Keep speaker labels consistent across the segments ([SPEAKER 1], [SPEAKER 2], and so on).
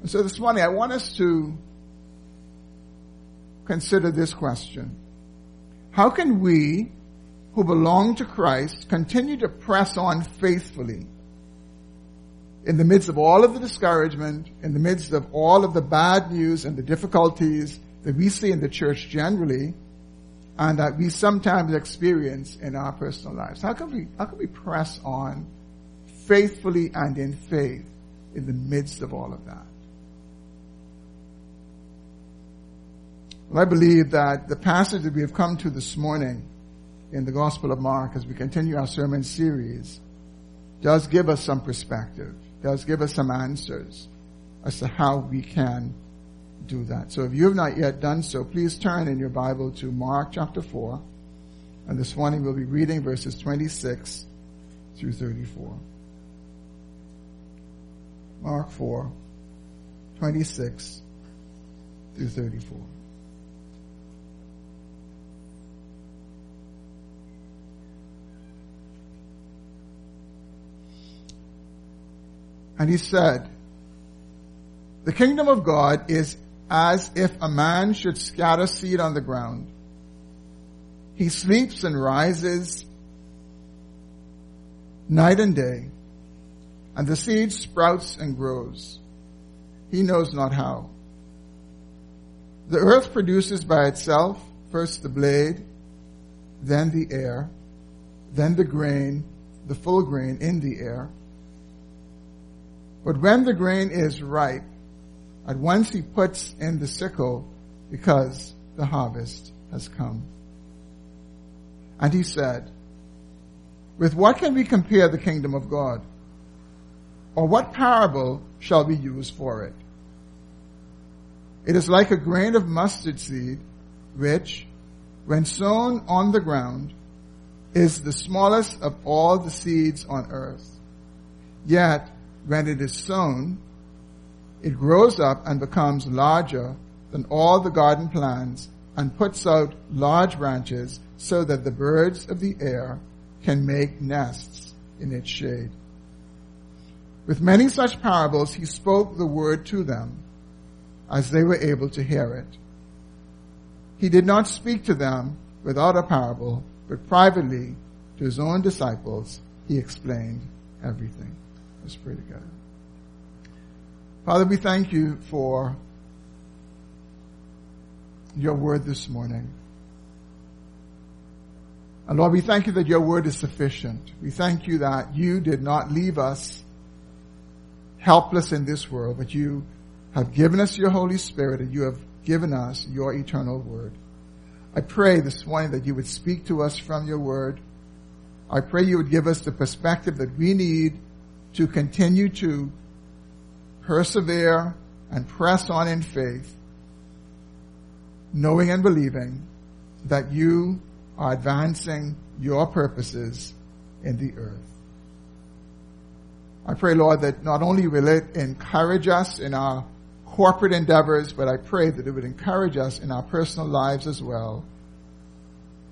[SPEAKER 1] And so this morning I want us to consider this question. How can we who belong to Christ continue to press on faithfully in the midst of all of the discouragement, in the midst of all of the bad news and the difficulties that we see in the church generally, and that we sometimes experience in our personal lives? How can we, how can we press on faithfully and in faith in the midst of all of that? Well, I believe that the passage that we have come to this morning in the Gospel of Mark as we continue our sermon series does give us some perspective, does give us some answers as to how we can do that. So if you have not yet done so, please turn in your Bible to Mark chapter 4. And this morning we'll be reading verses 26 through 34. Mark 4, 26 through 34. And he said, the kingdom of God is as if a man should scatter seed on the ground. He sleeps and rises night and day, and the seed sprouts and grows. He knows not how. The earth produces by itself first the blade, then the ear, then the grain, the full grain in the ear. But when the grain is ripe, at once he puts in the sickle because the harvest has come. And he said, with what can we compare the kingdom of God? Or what parable shall we use for it? It is like a grain of mustard seed, which, when sown on the ground, is the smallest of all the seeds on earth. Yet, when it is sown, it grows up and becomes larger than all the garden plants and puts out large branches so that the birds of the air can make nests in its shade. With many such parables, he spoke the word to them as they were able to hear it. He did not speak to them without a parable, but privately to his own disciples, he explained everything. Let's pray together. Father, we thank you for your word this morning. And Lord, we thank you that your word is sufficient. We thank you that you did not leave us helpless in this world, but you have given us your Holy Spirit and you have given us your eternal word. I pray this morning that you would speak to us from your word. I pray you would give us the perspective that we need to continue to persevere and press on in faith, knowing and believing that you are advancing your purposes in the earth. I pray, Lord, that not only will it encourage us in our corporate endeavors, but I pray that it would encourage us in our personal lives as well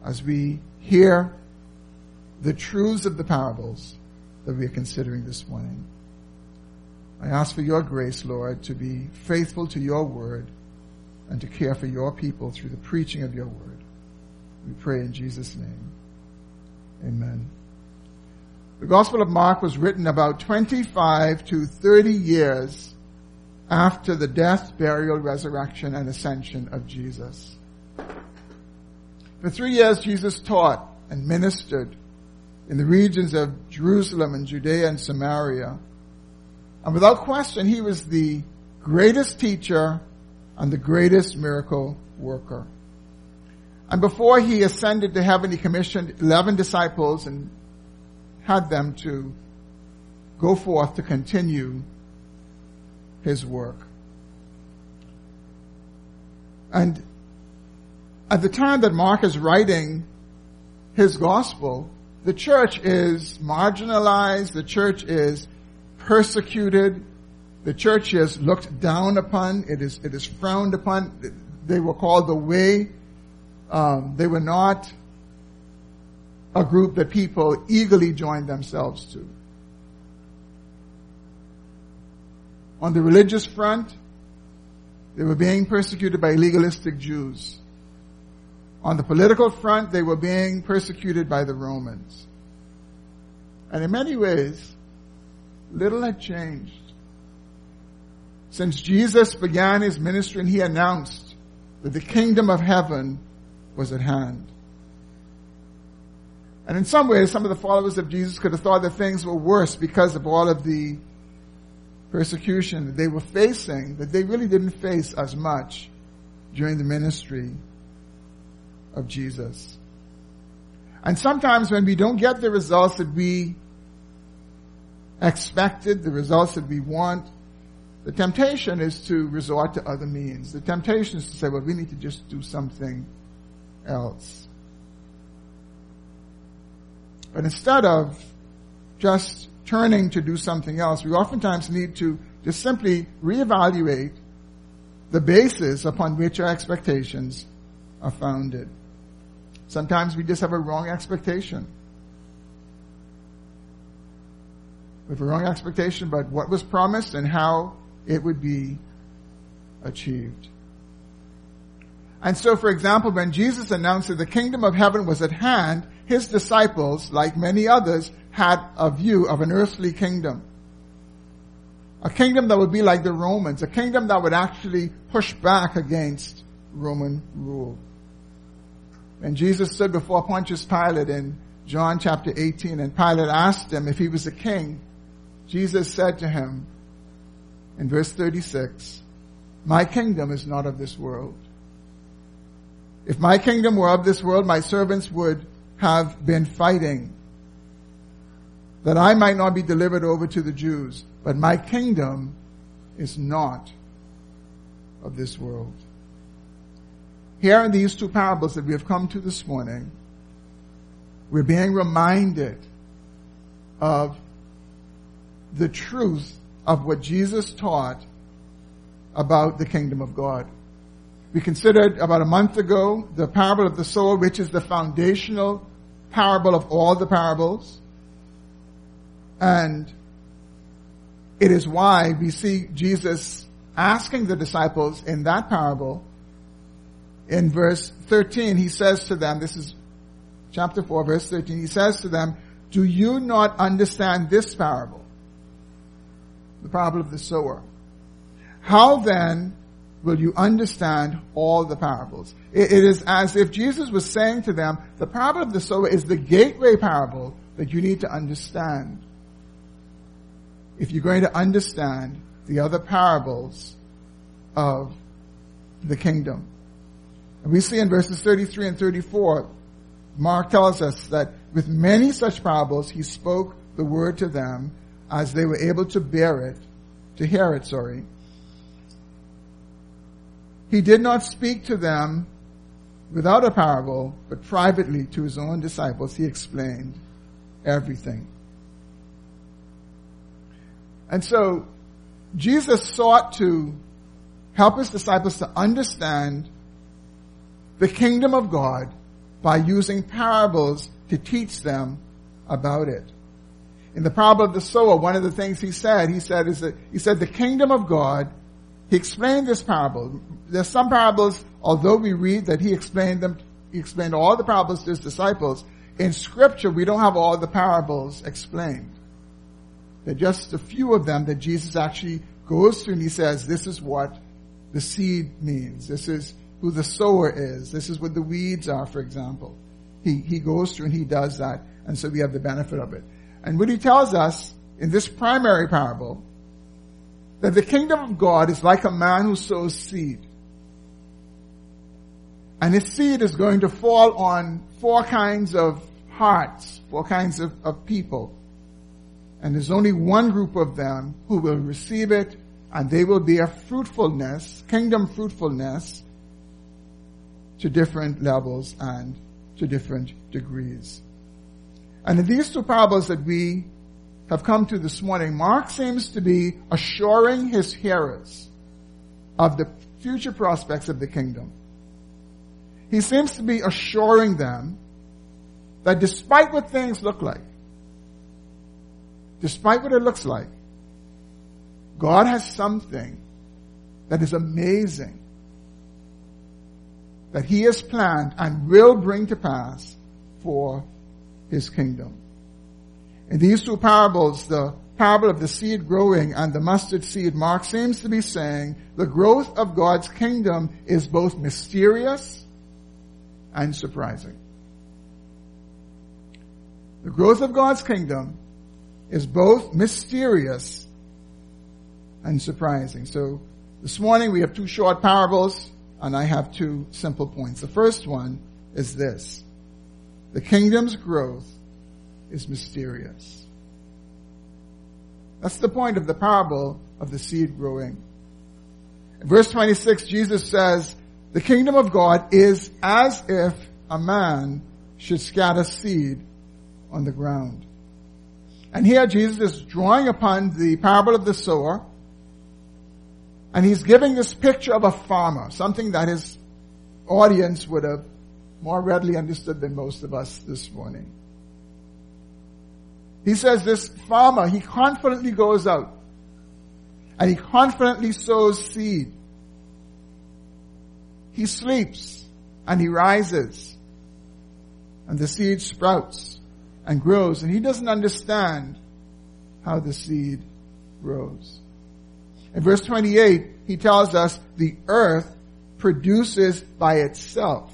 [SPEAKER 1] as we hear the truths of the parables that we are considering this morning. I ask for your grace, Lord, to be faithful to your word and to care for your people through the preaching of your word. We pray in Jesus' name. Amen. The Gospel of Mark was written about 25 to 30 years after the death, burial, resurrection, and ascension of Jesus. For three years, Jesus taught and ministered in the regions of Jerusalem and Judea and Samaria. And without question, he was the greatest teacher and the greatest miracle worker. And before he ascended to heaven, he commissioned 11 disciples and had them to go forth to continue his work. And at the time that Mark is writing his gospel, the church is marginalized, the church is persecuted, the church is looked down upon, it is, it is frowned upon. They were called the way. Um, they were not a group that people eagerly joined themselves to. On the religious front, they were being persecuted by legalistic Jews. On the political front, they were being persecuted by the Romans. And in many ways, little had changed. Since Jesus began his ministry and he announced that the kingdom of heaven was at hand. And in some ways, some of the followers of Jesus could have thought that things were worse because of all of the persecution that they were facing that they really didn't face as much during the ministry of Jesus. And sometimes when we don't get the results that we expected, the results that we want, the temptation is to resort to other means. The temptation is to say, well, we need to just do something else. But instead of just turning to do something else, we oftentimes need to just simply reevaluate the basis upon which our expectations are founded. Sometimes we just have a wrong expectation. We have a wrong expectation about what was promised and how it would be achieved. And so, for example, when Jesus announced that the kingdom of heaven was at hand, his disciples, like many others, had a view of an earthly kingdom. A kingdom that would be like the Romans, a kingdom that would actually push back against Roman rule. When Jesus stood before Pontius Pilate in John chapter 18 and Pilate asked him if he was a king, Jesus said to him in verse 36, my kingdom is not of this world. If my kingdom were of this world, my servants would have been fighting that I might not be delivered over to the Jews. But my kingdom is not of this world. Here in these two parables that we have come to this morning, we're being reminded of the truth of what Jesus taught about the kingdom of God. We considered about a month ago the parable of the sower, which is the foundational parable of all the parables. And it is why we see Jesus asking the disciples in that parable, in verse 13, he says to them, this is chapter 4, verse 13, he says to them, do you not understand this parable? The parable of the sower. How then will you understand all the parables? it, it is as if Jesus was saying to them, the parable of the sower is the gateway parable that you need to understand if you're going to understand the other parables of the kingdom. And we see in verses 33 and 34, Mark tells us that with many such parables, he spoke the word to them as they were able to bear it, to hear it, sorry. He did not speak to them without a parable, but privately to his own disciples, he explained everything. And so Jesus sought to help his disciples to understand the kingdom of God by using parables to teach them about it. In the parable of the sower, one of the things he said, he said is that, he said the kingdom of God, he explained this parable. There's some parables, although we read that he explained them, he explained all the parables to his disciples. In scripture, we don't have all the parables explained. There are just a few of them that Jesus actually goes through and he says, this is what the seed means. This is who the sower is. This is what the weeds are, for example. He, he goes through and he does that. And so we have the benefit of it. And what he tells us in this primary parable, that the kingdom of God is like a man who sows seed. And his seed is going to fall on four kinds of hearts, four kinds of, of people. And there's only one group of them who will receive it and they will be a fruitfulness, kingdom fruitfulness to different levels and to different degrees. And in these two parables that we have come to this morning, Mark seems to be assuring his hearers of the future prospects of the kingdom. He seems to be assuring them that despite what things look like, despite what it looks like, God has something that is amazing that he has planned and will bring to pass for his kingdom. In these two parables, the parable of the seed growing and the mustard seed, Mark seems to be saying the growth of God's kingdom is both mysterious and surprising. The growth of God's kingdom is both mysterious and surprising. So this morning we have two short parables and I have two simple points. The first one is this. The kingdom's growth is mysterious. That's the point of the parable of the seed growing. In verse 26, Jesus says, the kingdom of God is as if a man should scatter seed on the ground. And here Jesus is drawing upon the parable of the sower, and he's giving this picture of a farmer, something that his audience would have more readily understood than most of us this morning. He says this farmer, he confidently goes out and he confidently sows seed. He sleeps and he rises and the seed sprouts and grows and he doesn't understand how the seed grows. In verse 28, he tells us the earth produces by itself.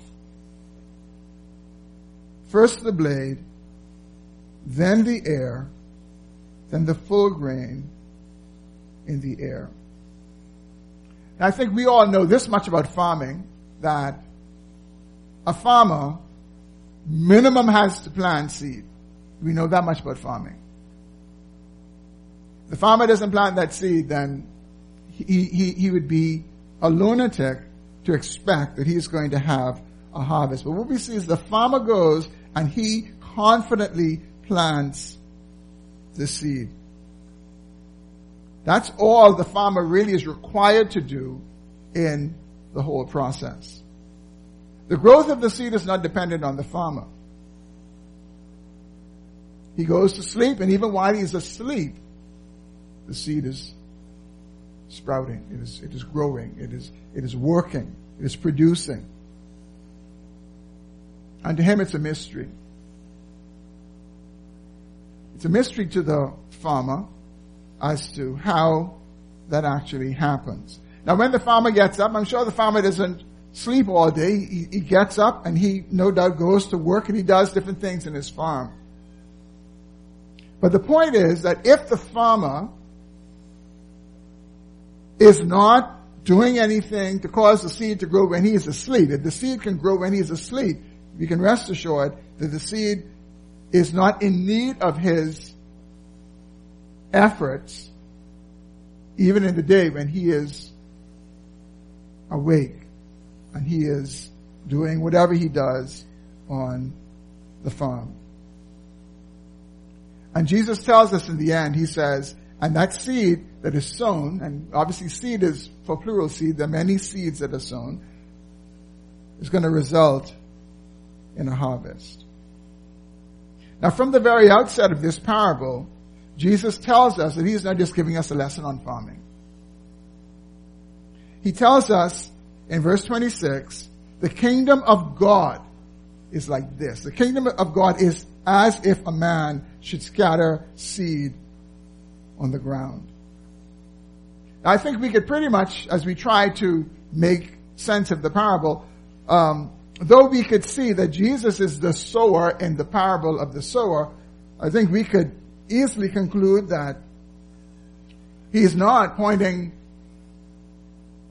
[SPEAKER 1] First the blade, then the air, then the full grain in the air. And I think we all know this much about farming, that a farmer minimum has to plant seed. We know that much about farming. The farmer doesn't plant that seed, then he, he, would be a lunatic to expect that he's going to have a harvest. But what we see is the farmer goes and he confidently plants the seed. That's all the farmer really is required to do in the whole process. The growth of the seed is not dependent on the farmer. He goes to sleep and even while he's asleep, the seed is sprouting. It is, it is growing. It is, it is working. It is producing. And to him it's a mystery. It's a mystery to the farmer as to how that actually happens. Now when the farmer gets up, I'm sure the farmer doesn't sleep all day. He, he, gets up and he no doubt goes to work and he does different things in his farm. But the point is that if the farmer is not doing anything to cause the seed to grow when he is asleep, if the seed can grow when he is asleep, you can rest assured that the seed is not in need of his efforts, even in the day when he is awake and he is doing whatever he does on the farm. And Jesus tells us in the end, he says, and that seed that is sown, and obviously seed is for plural seed, there are many seeds that are sown, is going to result in a harvest. Now from the very outset of this parable, Jesus tells us that he's not just giving us a lesson on farming. He tells us in verse 26, the kingdom of God is like this. The kingdom of God is as if a man should scatter seed on the ground. I think we could pretty much, as we try to make sense of the parable, um, though we could see that Jesus is the sower in the parable of the sower, I think we could easily conclude that he's not pointing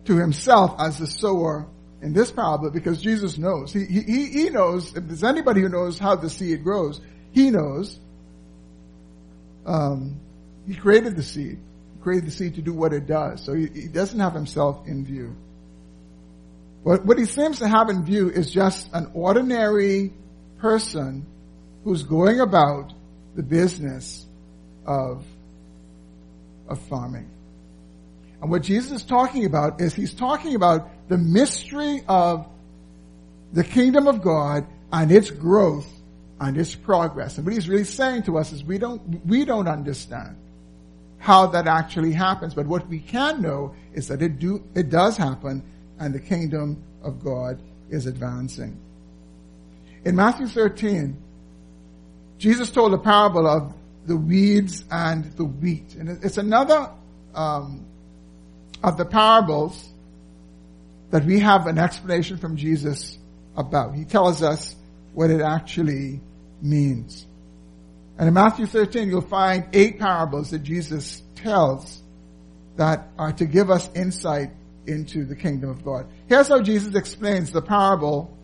[SPEAKER 1] to himself as the sower in this parable because Jesus knows. He, he, he knows, if there's anybody who knows how the seed grows, he knows. Um, he created the seed. Created the seed to do what it does. So he, he doesn't have himself in view. What, what he seems to have in view is just an ordinary person who's going about the business of, of farming. And what Jesus is talking about is he's talking about the mystery of the kingdom of God and its growth and its progress. And what he's really saying to us is we don't, we don't understand how that actually happens. But what we can know is that it do, it does happen and the kingdom of God is advancing. In Matthew 13, Jesus told a parable of the weeds and the wheat. And it's another um, of the parables that we have an explanation from Jesus about. He tells us what it actually means. And in Matthew 13, you'll find eight parables that Jesus tells that are to give us insight into the kingdom of God. Here's how Jesus explains the parable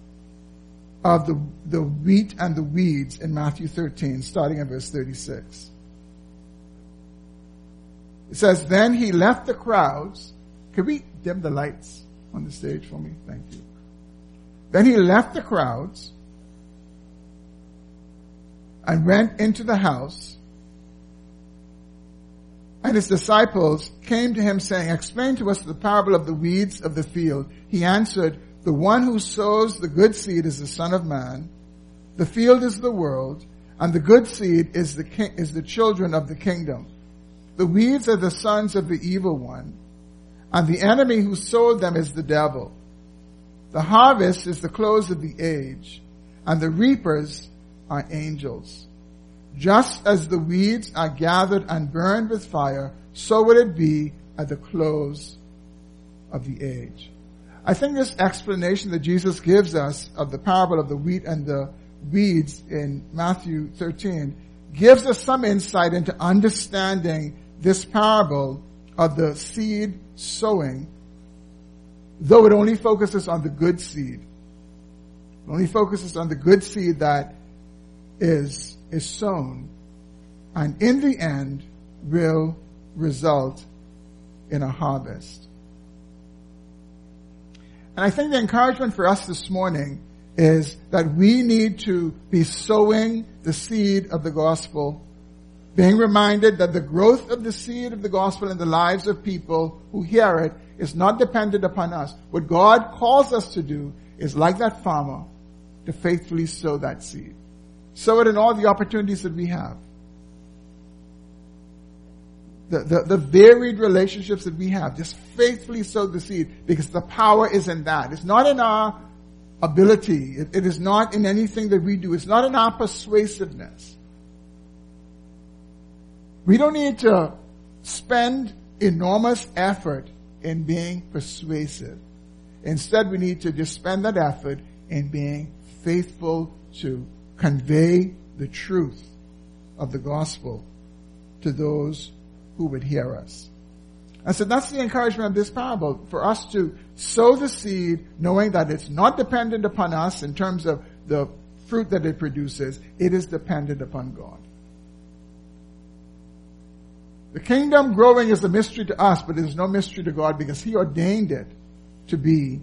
[SPEAKER 1] of the, the wheat and the weeds in Matthew 13, starting at verse 36. It says, Then he left the crowds. Could we dim the lights on the stage for me? Thank you. Then he left the crowds and went into the house. And his disciples came to him saying, explain to us the parable of the weeds of the field. He answered, the one who sows the good seed is the son of man. The field is the world and the good seed is the, ki- is the children of the kingdom. The weeds are the sons of the evil one and the enemy who sowed them is the devil. The harvest is the close of the age and the reapers are angels. Just as the weeds are gathered and burned with fire, so will it be at the close of the age. I think this explanation that Jesus gives us of the parable of the wheat and the weeds in Matthew 13 gives us some insight into understanding this parable of the seed sowing, though it only focuses on the good seed. It only focuses on the good seed that is, is sown and in the end will result in a harvest. And I think the encouragement for us this morning is that we need to be sowing the seed of the gospel, being reminded that the growth of the seed of the gospel in the lives of people who hear it is not dependent upon us. What God calls us to do is like that farmer, to faithfully sow that seed sow it in all the opportunities that we have. The, the, the, varied relationships that we have, just faithfully sow the seed because the power is in that. It's not in our ability. It, it is not in anything that we do. It's not in our persuasiveness. We don't need to spend enormous effort in being persuasive. Instead, we need to just spend that effort in being faithful to convey the truth of the gospel to those who would hear us. I said that's the encouragement of this parable for us to sow the seed knowing that it's not dependent upon us in terms of the fruit that it produces. It is dependent upon God. The kingdom growing is a mystery to us, but it is no mystery to God because He ordained it to be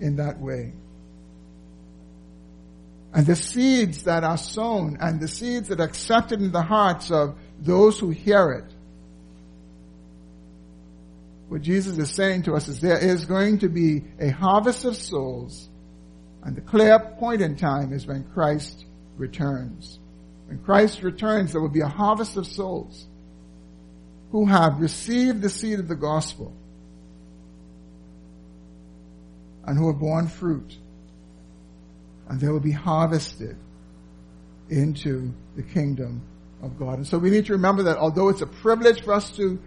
[SPEAKER 1] in that way. And the seeds that are sown and the seeds that are accepted in the hearts of those who hear it. What Jesus is saying to us is there is going to be a harvest of souls and the clear point in time is when Christ returns. When Christ returns, there will be a harvest of souls who have received the seed of the gospel and who have borne fruit and they will be harvested into the kingdom of God. And so we need to remember that although it's a privilege for us to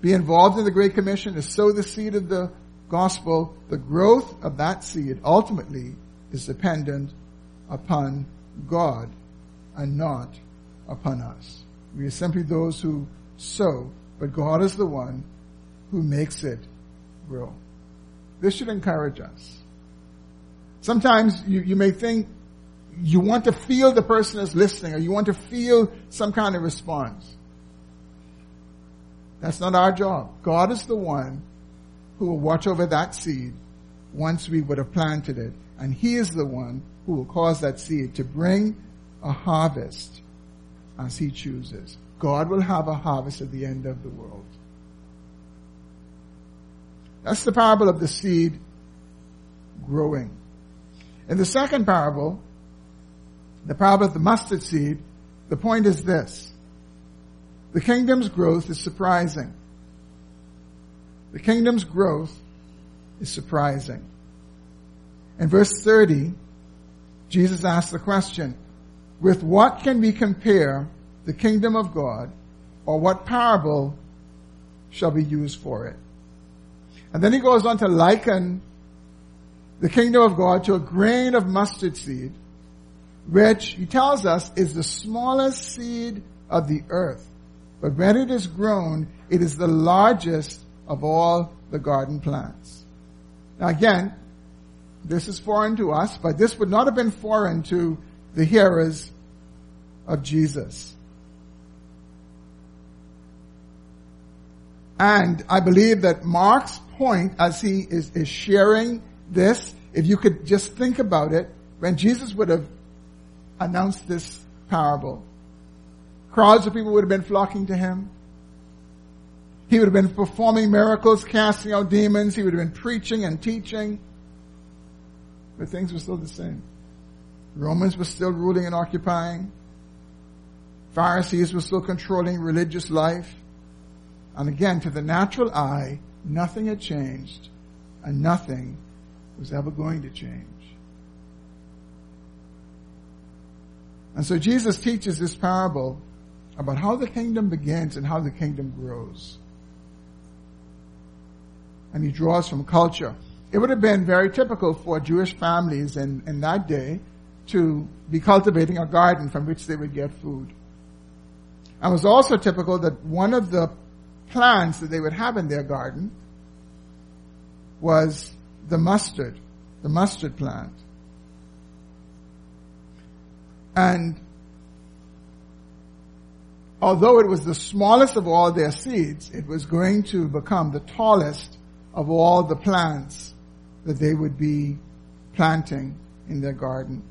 [SPEAKER 1] be involved in the Great Commission, to sow the seed of the gospel, the growth of that seed ultimately is dependent upon God and not upon us. We are simply those who sow, but God is the one who makes it grow. This should encourage us. Sometimes you, you may think you want to feel the person is listening or you want to feel some kind of response. That's not our job. God is the one who will watch over that seed once we would have planted it. And He is the one who will cause that seed to bring a harvest as He chooses. God will have a harvest at the end of the world. That's the parable of the seed growing. In the second parable, the parable of the mustard seed, the point is this. The kingdom's growth is surprising. The kingdom's growth is surprising. In verse 30, Jesus asks the question, with what can we compare the kingdom of God or what parable shall be used for it? And then he goes on to liken the kingdom of God to a grain of mustard seed, which he tells us is the smallest seed of the earth. But when it is grown, it is the largest of all the garden plants. Now again, this is foreign to us, but this would not have been foreign to the hearers of Jesus. And I believe that Mark's point as he is, is sharing this, if you could just think about it, when Jesus would have announced this parable, crowds of people would have been flocking to him. He would have been performing miracles, casting out demons. He would have been preaching and teaching. But things were still the same. Romans were still ruling and occupying. Pharisees were still controlling religious life. And again, to the natural eye, nothing had changed and nothing was ever going to change. And so Jesus teaches this parable about how the kingdom begins and how the kingdom grows. And he draws from culture. It would have been very typical for Jewish families in, in that day to be cultivating a garden from which they would get food. And it was also typical that one of the plants that they would have in their garden was the mustard, the mustard plant. And although it was the smallest of all their seeds, it was going to become the tallest of all the plants that they would be planting in their garden.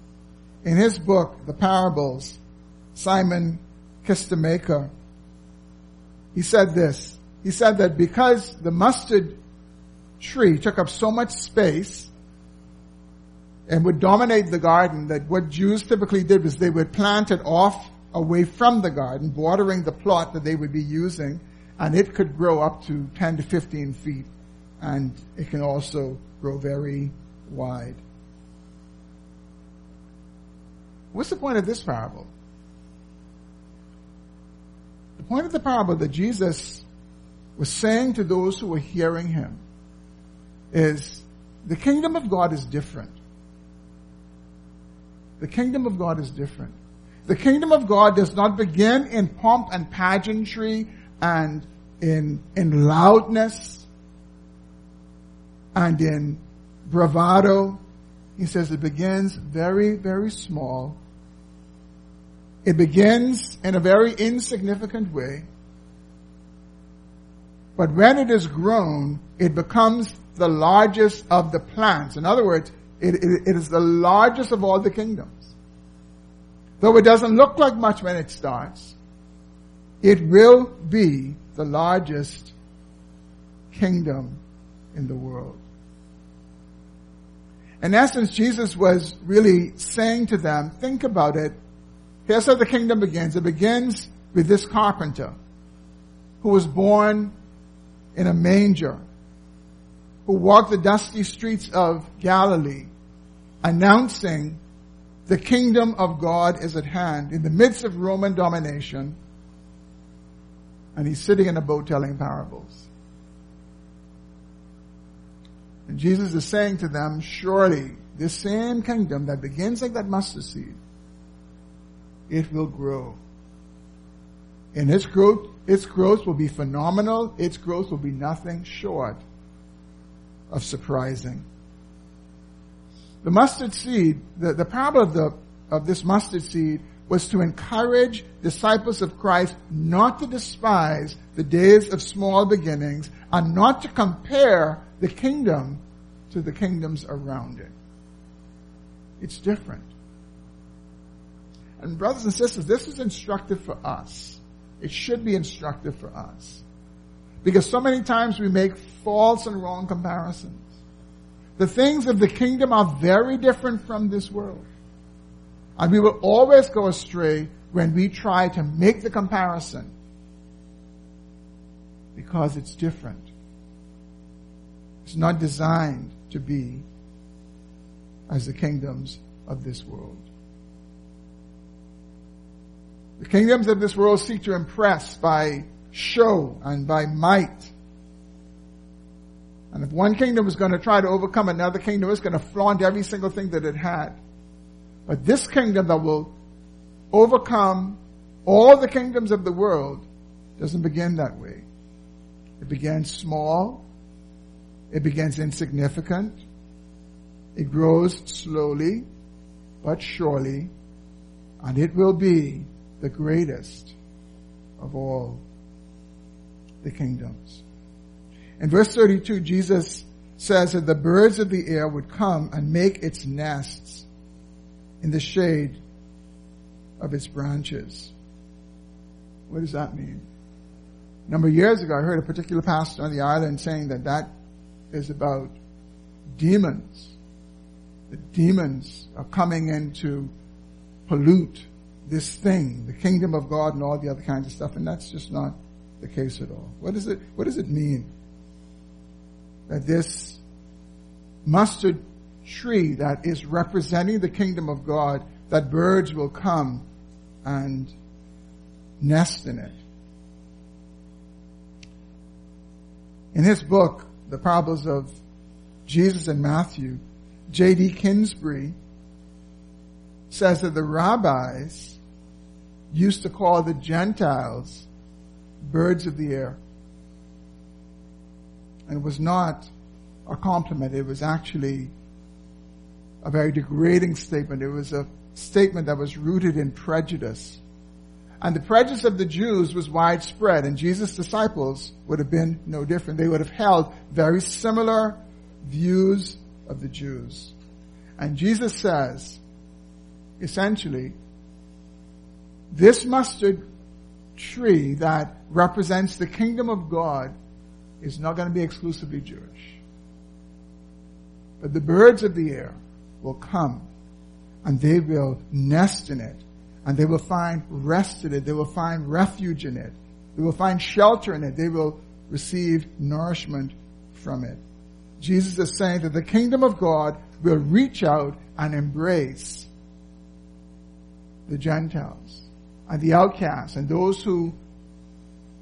[SPEAKER 1] In his book, The Parables, Simon Kistemaker, he said this. He said that because the mustard tree took up so much space and would dominate the garden that what Jews typically did was they would plant it off away from the garden, bordering the plot that they would be using, and it could grow up to 10 to 15 feet, and it can also grow very wide. What's the point of this parable? The point of the parable that Jesus was saying to those who were hearing him is the kingdom of God is different. The kingdom of God is different. The kingdom of God does not begin in pomp and pageantry and in, in loudness and in bravado. He says it begins very, very small. It begins in a very insignificant way. But when it is grown, it becomes the largest of the plants. In other words, it, it, it is the largest of all the kingdoms. Though it doesn't look like much when it starts, it will be the largest kingdom in the world. In essence, Jesus was really saying to them, think about it. Here's how the kingdom begins. It begins with this carpenter who was born in a manger, who walked the dusty streets of Galilee, announcing the kingdom of God is at hand in the midst of Roman domination, and he's sitting in a boat telling parables. And Jesus is saying to them, surely this same kingdom that begins like that mustard seed, it will grow. And its growth, its growth will be phenomenal. Its growth will be nothing short of surprising. The mustard seed, the, the parable of the, of this mustard seed was to encourage disciples of Christ not to despise the days of small beginnings and not to compare the kingdom to the kingdoms around it. It's different. And brothers and sisters, this is instructive for us. It should be instructive for us. Because so many times we make false and wrong comparisons. The things of the kingdom are very different from this world. And we will always go astray when we try to make the comparison because it's different. It's not designed to be as the kingdoms of this world. The kingdoms of this world seek to impress by show and by might. And if one kingdom is going to try to overcome another kingdom, it's going to flaunt every single thing that it had. But this kingdom that will overcome all the kingdoms of the world doesn't begin that way. It begins small. It begins insignificant. It grows slowly, but surely, and it will be the greatest of all the kingdoms. In verse 32, Jesus says that the birds of the air would come and make its nests in the shade of its branches. What does that mean? A number of years ago, I heard a particular pastor on the island saying that that is about demons. The demons are coming in to pollute this thing, the kingdom of God and all the other kinds of stuff, and that's just not the case at all. What does it, what does it mean? That this mustard tree that is representing the kingdom of God, that birds will come and nest in it. In his book, The Parables of Jesus and Matthew, J.D. Kingsbury says that the rabbis used to call the Gentiles birds of the air. And it was not a compliment. It was actually a very degrading statement. It was a statement that was rooted in prejudice. And the prejudice of the Jews was widespread, and Jesus' disciples would have been no different. They would have held very similar views of the Jews. And Jesus says, essentially, this mustard tree that represents the kingdom of God is not going to be exclusively Jewish. But the birds of the air will come and they will nest in it and they will find rest in it. They will find refuge in it. They will find shelter in it. They will receive nourishment from it. Jesus is saying that the kingdom of God will reach out and embrace the Gentiles and the outcasts and those who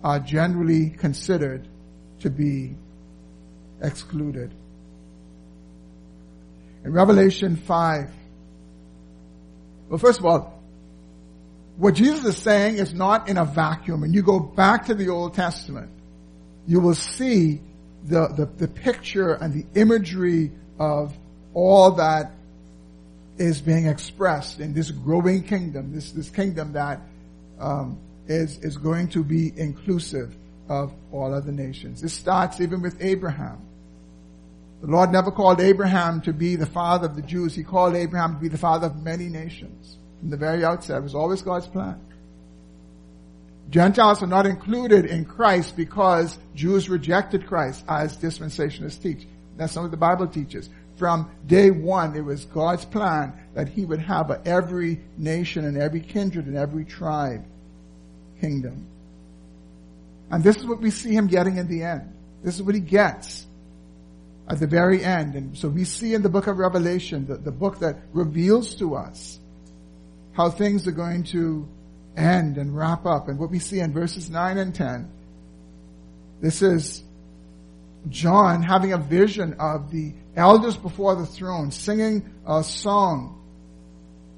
[SPEAKER 1] are generally considered to be excluded. In Revelation 5, well, first of all, what Jesus is saying is not in a vacuum. And you go back to the Old Testament, you will see the, the, the picture and the imagery of all that is being expressed in this growing kingdom, this, this kingdom that um, is is going to be inclusive of all other nations. This starts even with Abraham. The Lord never called Abraham to be the father of the Jews. He called Abraham to be the father of many nations. From the very outset, it was always God's plan. Gentiles are not included in Christ because Jews rejected Christ as dispensationalists teach. That's not what the Bible teaches. From day one, it was God's plan that He would have a every nation and every kindred and every tribe kingdom. And this is what we see Him getting in the end. This is what He gets at the very end. And so we see in the book of Revelation, the, the book that reveals to us how things are going to end and wrap up. And what we see in verses 9 and 10, this is John having a vision of the elders before the throne singing a song.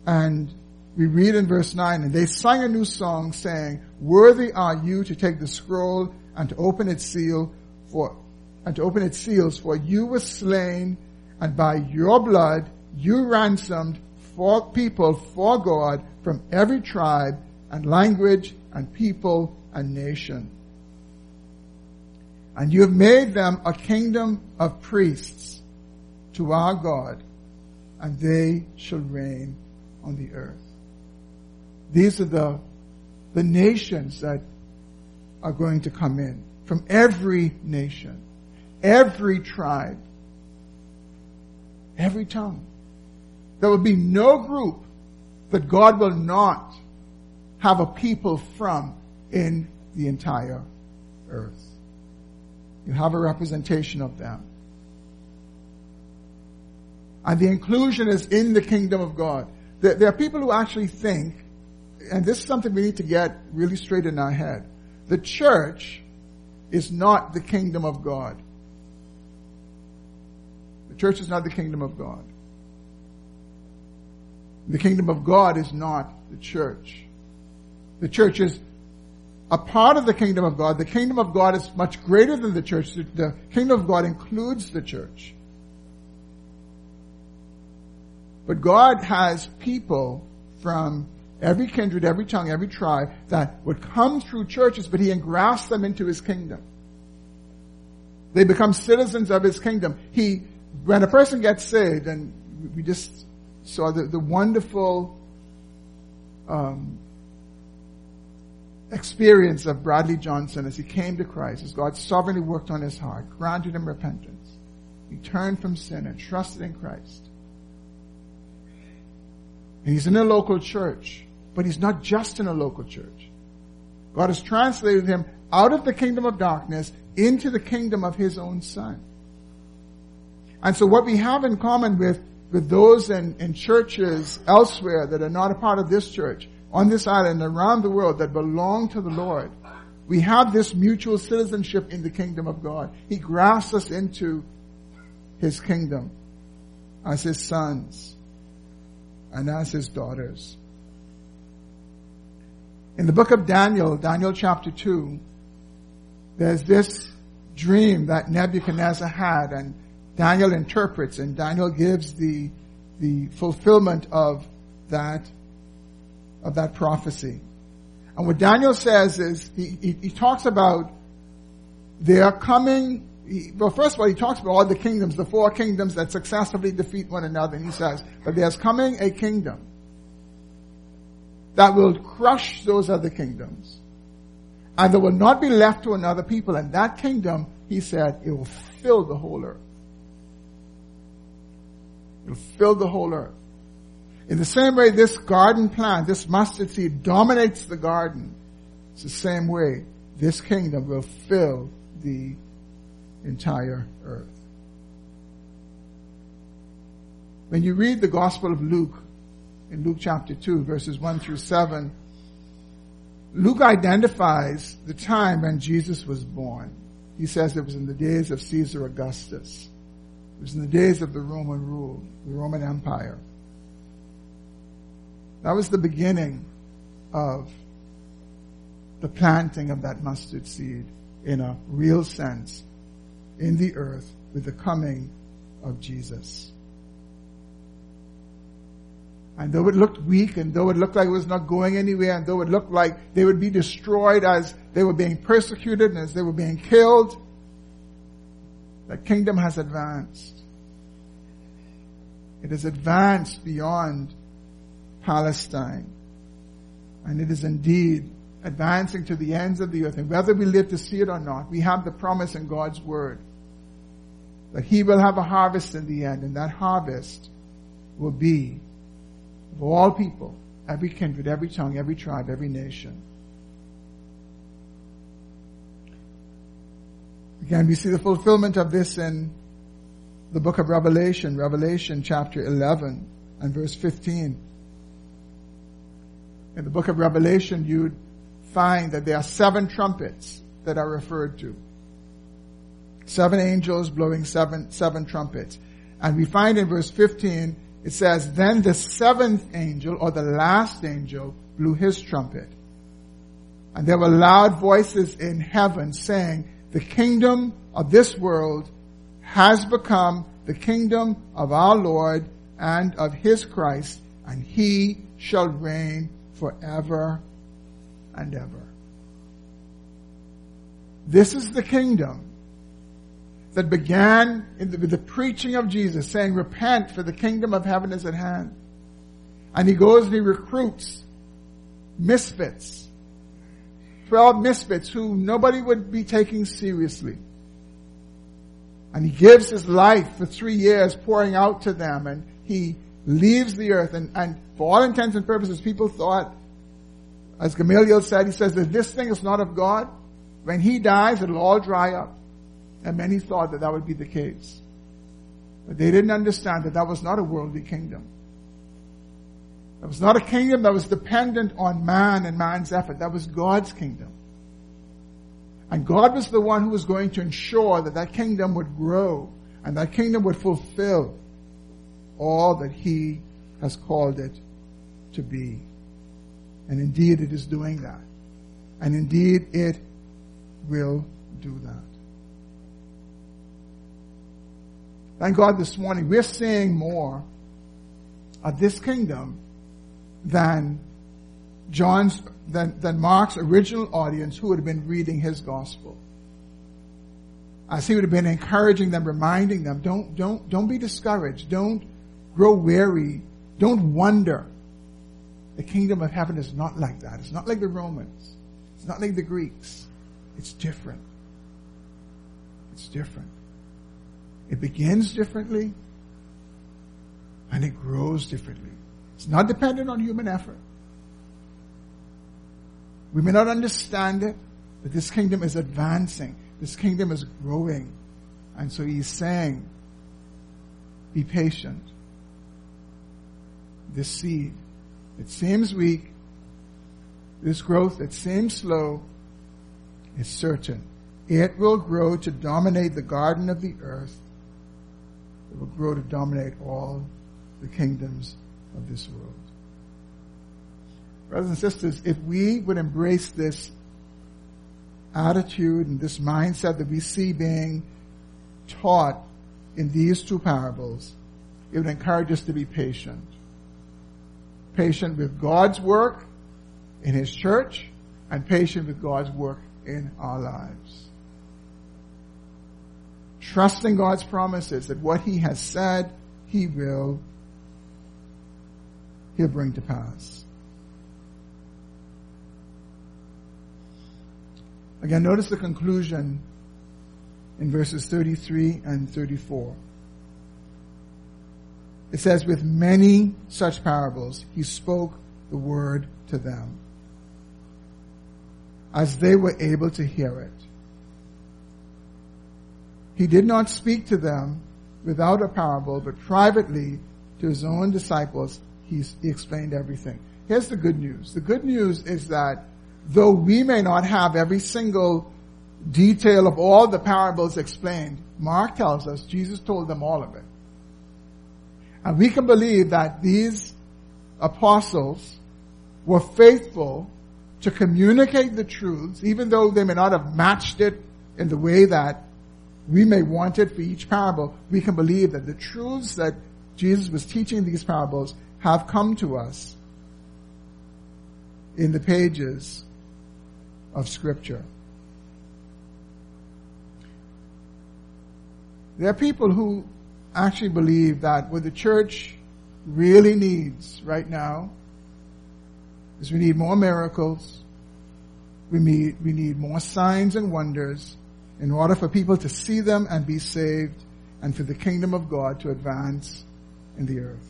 [SPEAKER 1] And we read in verse 9, and they sang a new song saying, Worthy are you to take the scroll and to open its seal for, and to open its seals, for you were slain, and by your blood you ransomed for people for God from every tribe and language and people and nation. And you have made them a kingdom of priests to our God, and they shall reign on the earth. These are the, the nations that are going to come in from every nation, every tribe, every tongue. There will be no group that God will not have a people from in the entire earth. You have a representation of them. And the inclusion is in the kingdom of God. There, there are people who actually think, and this is something we need to get really straight in our head. The church is not the kingdom of God. The church is not the kingdom of God. The kingdom of God is not the church. The church is a part of the kingdom of God. The kingdom of God is much greater than the church. The kingdom of God includes the church. But God has people from every kindred, every tongue, every tribe that would come through churches, but He engrafts them into His kingdom. They become citizens of His kingdom. He, when a person gets saved, and we just saw the, the wonderful um, experience of Bradley Johnson as he came to Christ, as God sovereignly worked on his heart, granted him repentance. He turned from sin and trusted in Christ. He's in a local church, but he's not just in a local church. God has translated him out of the kingdom of darkness into the kingdom of his own son. And so what we have in common with, with those in, in churches elsewhere that are not a part of this church on this island around the world that belong to the Lord. We have this mutual citizenship in the kingdom of God. He grafts us into his kingdom as his sons and as his daughters. In the book of Daniel, Daniel chapter 2, there's this dream that Nebuchadnezzar had and Daniel interprets and Daniel gives the, the fulfillment of that of that prophecy. And what Daniel says is, he, he, he talks about their coming, he, well, first of all, he talks about all the kingdoms, the four kingdoms that successively defeat one another, and he says, but there's coming a kingdom that will crush those other kingdoms. And there will not be left to another people, and that kingdom, he said, it will fill the whole earth. It will fill the whole earth. In the same way this garden plant, this mustard seed dominates the garden, it's the same way this kingdom will fill the entire earth. When you read the Gospel of Luke, in Luke chapter 2, verses 1 through 7, Luke identifies the time when Jesus was born. He says it was in the days of Caesar Augustus. It was in the days of the Roman rule, the Roman Empire. That was the beginning of the planting of that mustard seed in a real sense in the earth with the coming of Jesus. And though it looked weak and though it looked like it was not going anywhere and though it looked like they would be destroyed as they were being persecuted and as they were being killed, the kingdom has advanced. It has advanced beyond Palestine. And it is indeed advancing to the ends of the earth. And whether we live to see it or not, we have the promise in God's word that He will have a harvest in the end, and that harvest will be of all people, every kindred, every tongue, every tribe, every nation. Again, we see the fulfillment of this in the book of Revelation, Revelation chapter 11 and verse 15 in the book of Revelation, you'd find that there are seven trumpets that are referred to. Seven angels blowing seven, seven trumpets. And we find in verse 15, it says, Then the seventh angel, or the last angel, blew his trumpet. And there were loud voices in heaven saying, The kingdom of this world has become the kingdom of our Lord and of his Christ, and he shall reign forever and ever. This is the kingdom that began the, with the preaching of Jesus saying, repent for the kingdom of heaven is at hand. And he goes and he recruits misfits. Twelve misfits who nobody would be taking seriously. And he gives his life for three years pouring out to them and he leaves the earth and, and for all intents and purposes, people thought, as Gamaliel said, he says that this thing is not of God. When he dies, it'll all dry up. And many thought that that would be the case. But they didn't understand that that was not a worldly kingdom. That was not a kingdom that was dependent on man and man's effort. That was God's kingdom. And God was the one who was going to ensure that that kingdom would grow and that kingdom would fulfill all that He has called it to be. And indeed it is doing that. And indeed it will do that. Thank God this morning we're seeing more of this kingdom than John's, than, than Mark's original audience who have been reading his gospel. As he would have been encouraging them, reminding them, don't, don't, don't be discouraged. Don't grow weary. Don't wonder. The kingdom of heaven is not like that. It's not like the Romans. It's not like the Greeks. It's different. It's different. It begins differently and it grows differently. It's not dependent on human effort. We may not understand it, but this kingdom is advancing. This kingdom is growing. And so he's saying, be patient. This seed, it seems weak. This growth, it seems slow, is certain. It will grow to dominate the garden of the earth. It will grow to dominate all the kingdoms of this world. Brothers and sisters, if we would embrace this attitude and this mindset that we see being taught in these two parables, it would encourage us to be patient. Patient with God's work in His church and patient with God's work in our lives. Trusting God's promises that what He has said, He will, He'll bring to pass. Again, notice the conclusion in verses 33 and 34. It says, with many such parables, he spoke the word to them as they were able to hear it. He did not speak to them without a parable, but privately to his own disciples, he, explained everything. Here's the good news. The good news is that though we may not have every single detail of all the parables explained, Mark tells us Jesus told them all of it. And we can believe that these apostles were faithful to communicate the truths, even though they may not have matched it in the way that we may want it for each parable, we can believe that the truths that Jesus was teaching these parables have come to us in the pages of Scripture. There are people who actually believe that what the church really needs right now is we need more miracles. We need, we need more signs and wonders in order for people to see them and be saved and for the kingdom of God to advance in the earth.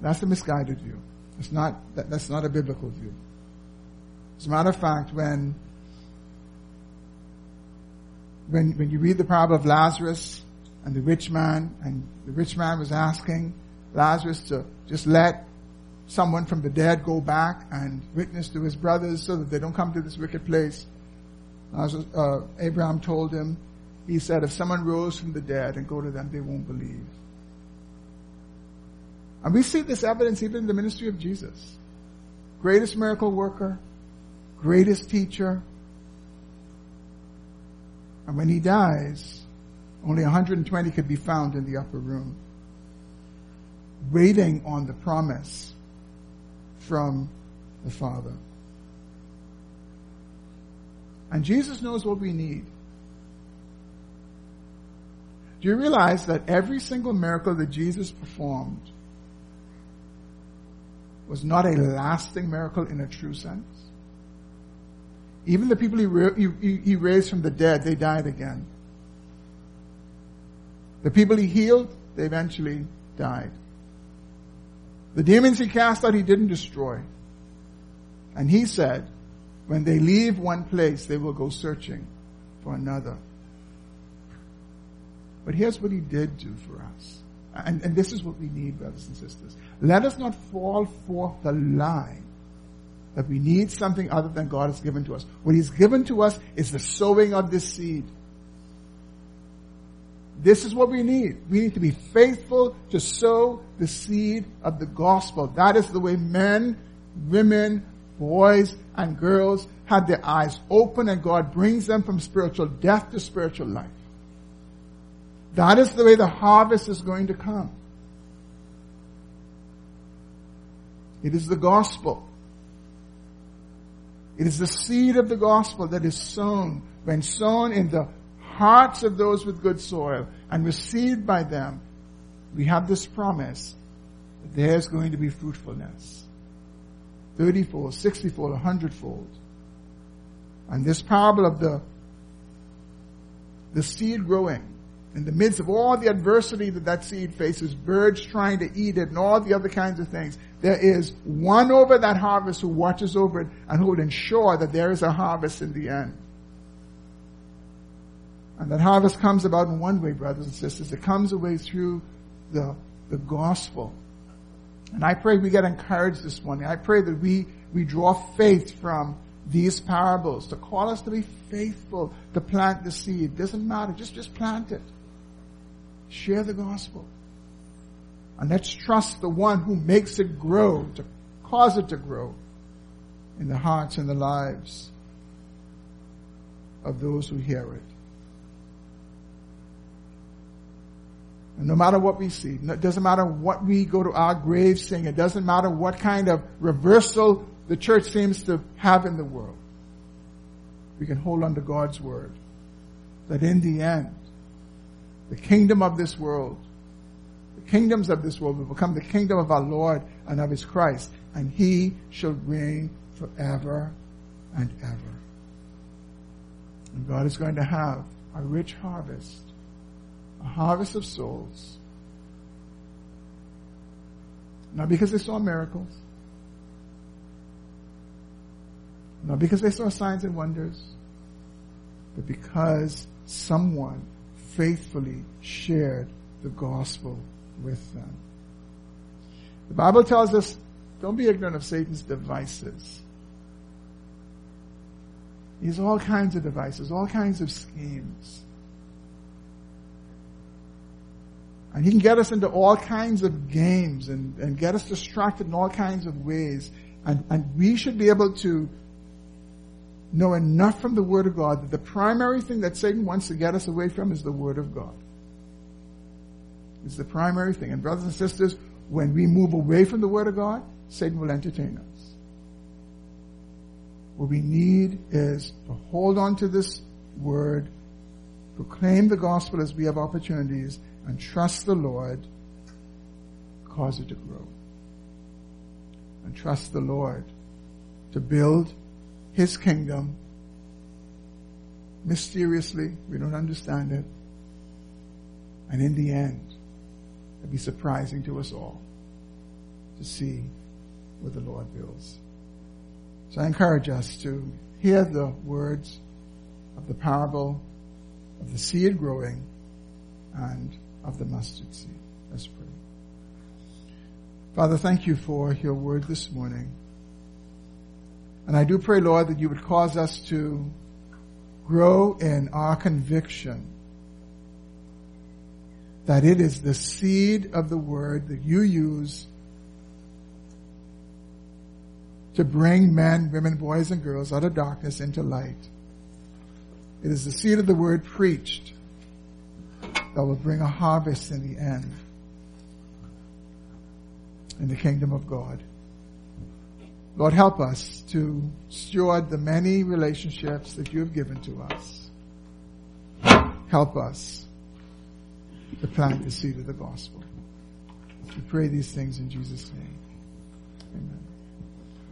[SPEAKER 1] That's a misguided view. It's not, that, that's not a biblical view. As a matter of fact, when, when, when you read the parable of Lazarus and the rich man, and the rich man was asking Lazarus to just let someone from the dead go back and witness to his brothers so that they don't come to this wicked place. Lazarus, uh, Abraham told him, he said, if someone rose from the dead and go to them, they won't believe. And we see this evidence even in the ministry of Jesus. Greatest miracle worker, greatest teacher. And when he dies, only 120 could be found in the upper room, waiting on the promise from the Father. And Jesus knows what we need. Do you realize that every single miracle that Jesus performed was not a lasting miracle in a true sense? Even the people he, he, he raised from the dead, they died again. The people he healed, they eventually died. The demons he cast out, he didn't destroy. And he said, when they leave one place, they will go searching for another. But here's what he did do for us. And, and this is what we need, brothers and sisters. Let us not fall for the lie that we need something other than God has given to us. What He's given to us is the sowing of this seed. This is what we need. We need to be faithful to sow the seed of the gospel. That is the way men, women, boys, and girls have their eyes open and God brings them from spiritual death to spiritual life. That is the way the harvest is going to come. It is the gospel. It is the seed of the gospel that is sown. When sown in the hearts of those with good soil and received by them, we have this promise that there's going to be fruitfulness. 30 fold, 60 fold, 100 fold. And this parable of the, the seed growing in the midst of all the adversity that that seed faces, birds trying to eat it and all the other kinds of things, there is one over that harvest who watches over it and who will ensure that there is a harvest in the end. And that harvest comes about in one way, brothers and sisters. It comes away through the, the gospel. And I pray we get encouraged this morning. I pray that we, we draw faith from these parables to call us to be faithful to plant the seed. Doesn't matter. Just, just plant it. Share the gospel. And let's trust the one who makes it grow, to cause it to grow in the hearts and the lives of those who hear it. No matter what we see, it doesn't matter what we go to our grave saying, it doesn't matter what kind of reversal the church seems to have in the world. We can hold on to God's word that in the end, the kingdom of this world, the kingdoms of this world will become the kingdom of our Lord and of his Christ, and he shall reign forever and ever. And God is going to have a rich harvest, a harvest of souls. Not because they saw miracles, not because they saw signs and wonders, but because someone faithfully shared the gospel with them. The Bible tells us, don't be ignorant of Satan's devices. He has all kinds of devices, all kinds of schemes. And he can get us into all kinds of games and, and get us distracted in all kinds of ways. And, and we should be able to know enough from the Word of God that the primary thing that Satan wants to get us away from is the Word of God. It's the primary thing. And brothers and sisters, when we move away from the Word of God, Satan will entertain us. What we need is to hold on to this Word, proclaim the gospel as we have opportunities, and trust the Lord, cause it to grow. And trust the Lord to build his kingdom mysteriously. We don't understand it. And in the end, it'll be surprising to us all to see what the Lord builds. So I encourage us to hear the words of the parable the seed growing and of the mustard seed. Let's pray. Father, thank you for your word this morning. And I do pray, Lord, that you would cause us to grow in our conviction that it is the seed of the word that you use to bring men, women, boys, and girls out of darkness into light. It is the seed of the word preached that will bring a harvest in the end in the kingdom of God. Lord, help us to steward the many relationships that you have given to us. Help us to plant the seed of the gospel. We pray these things in Jesus' name. Amen.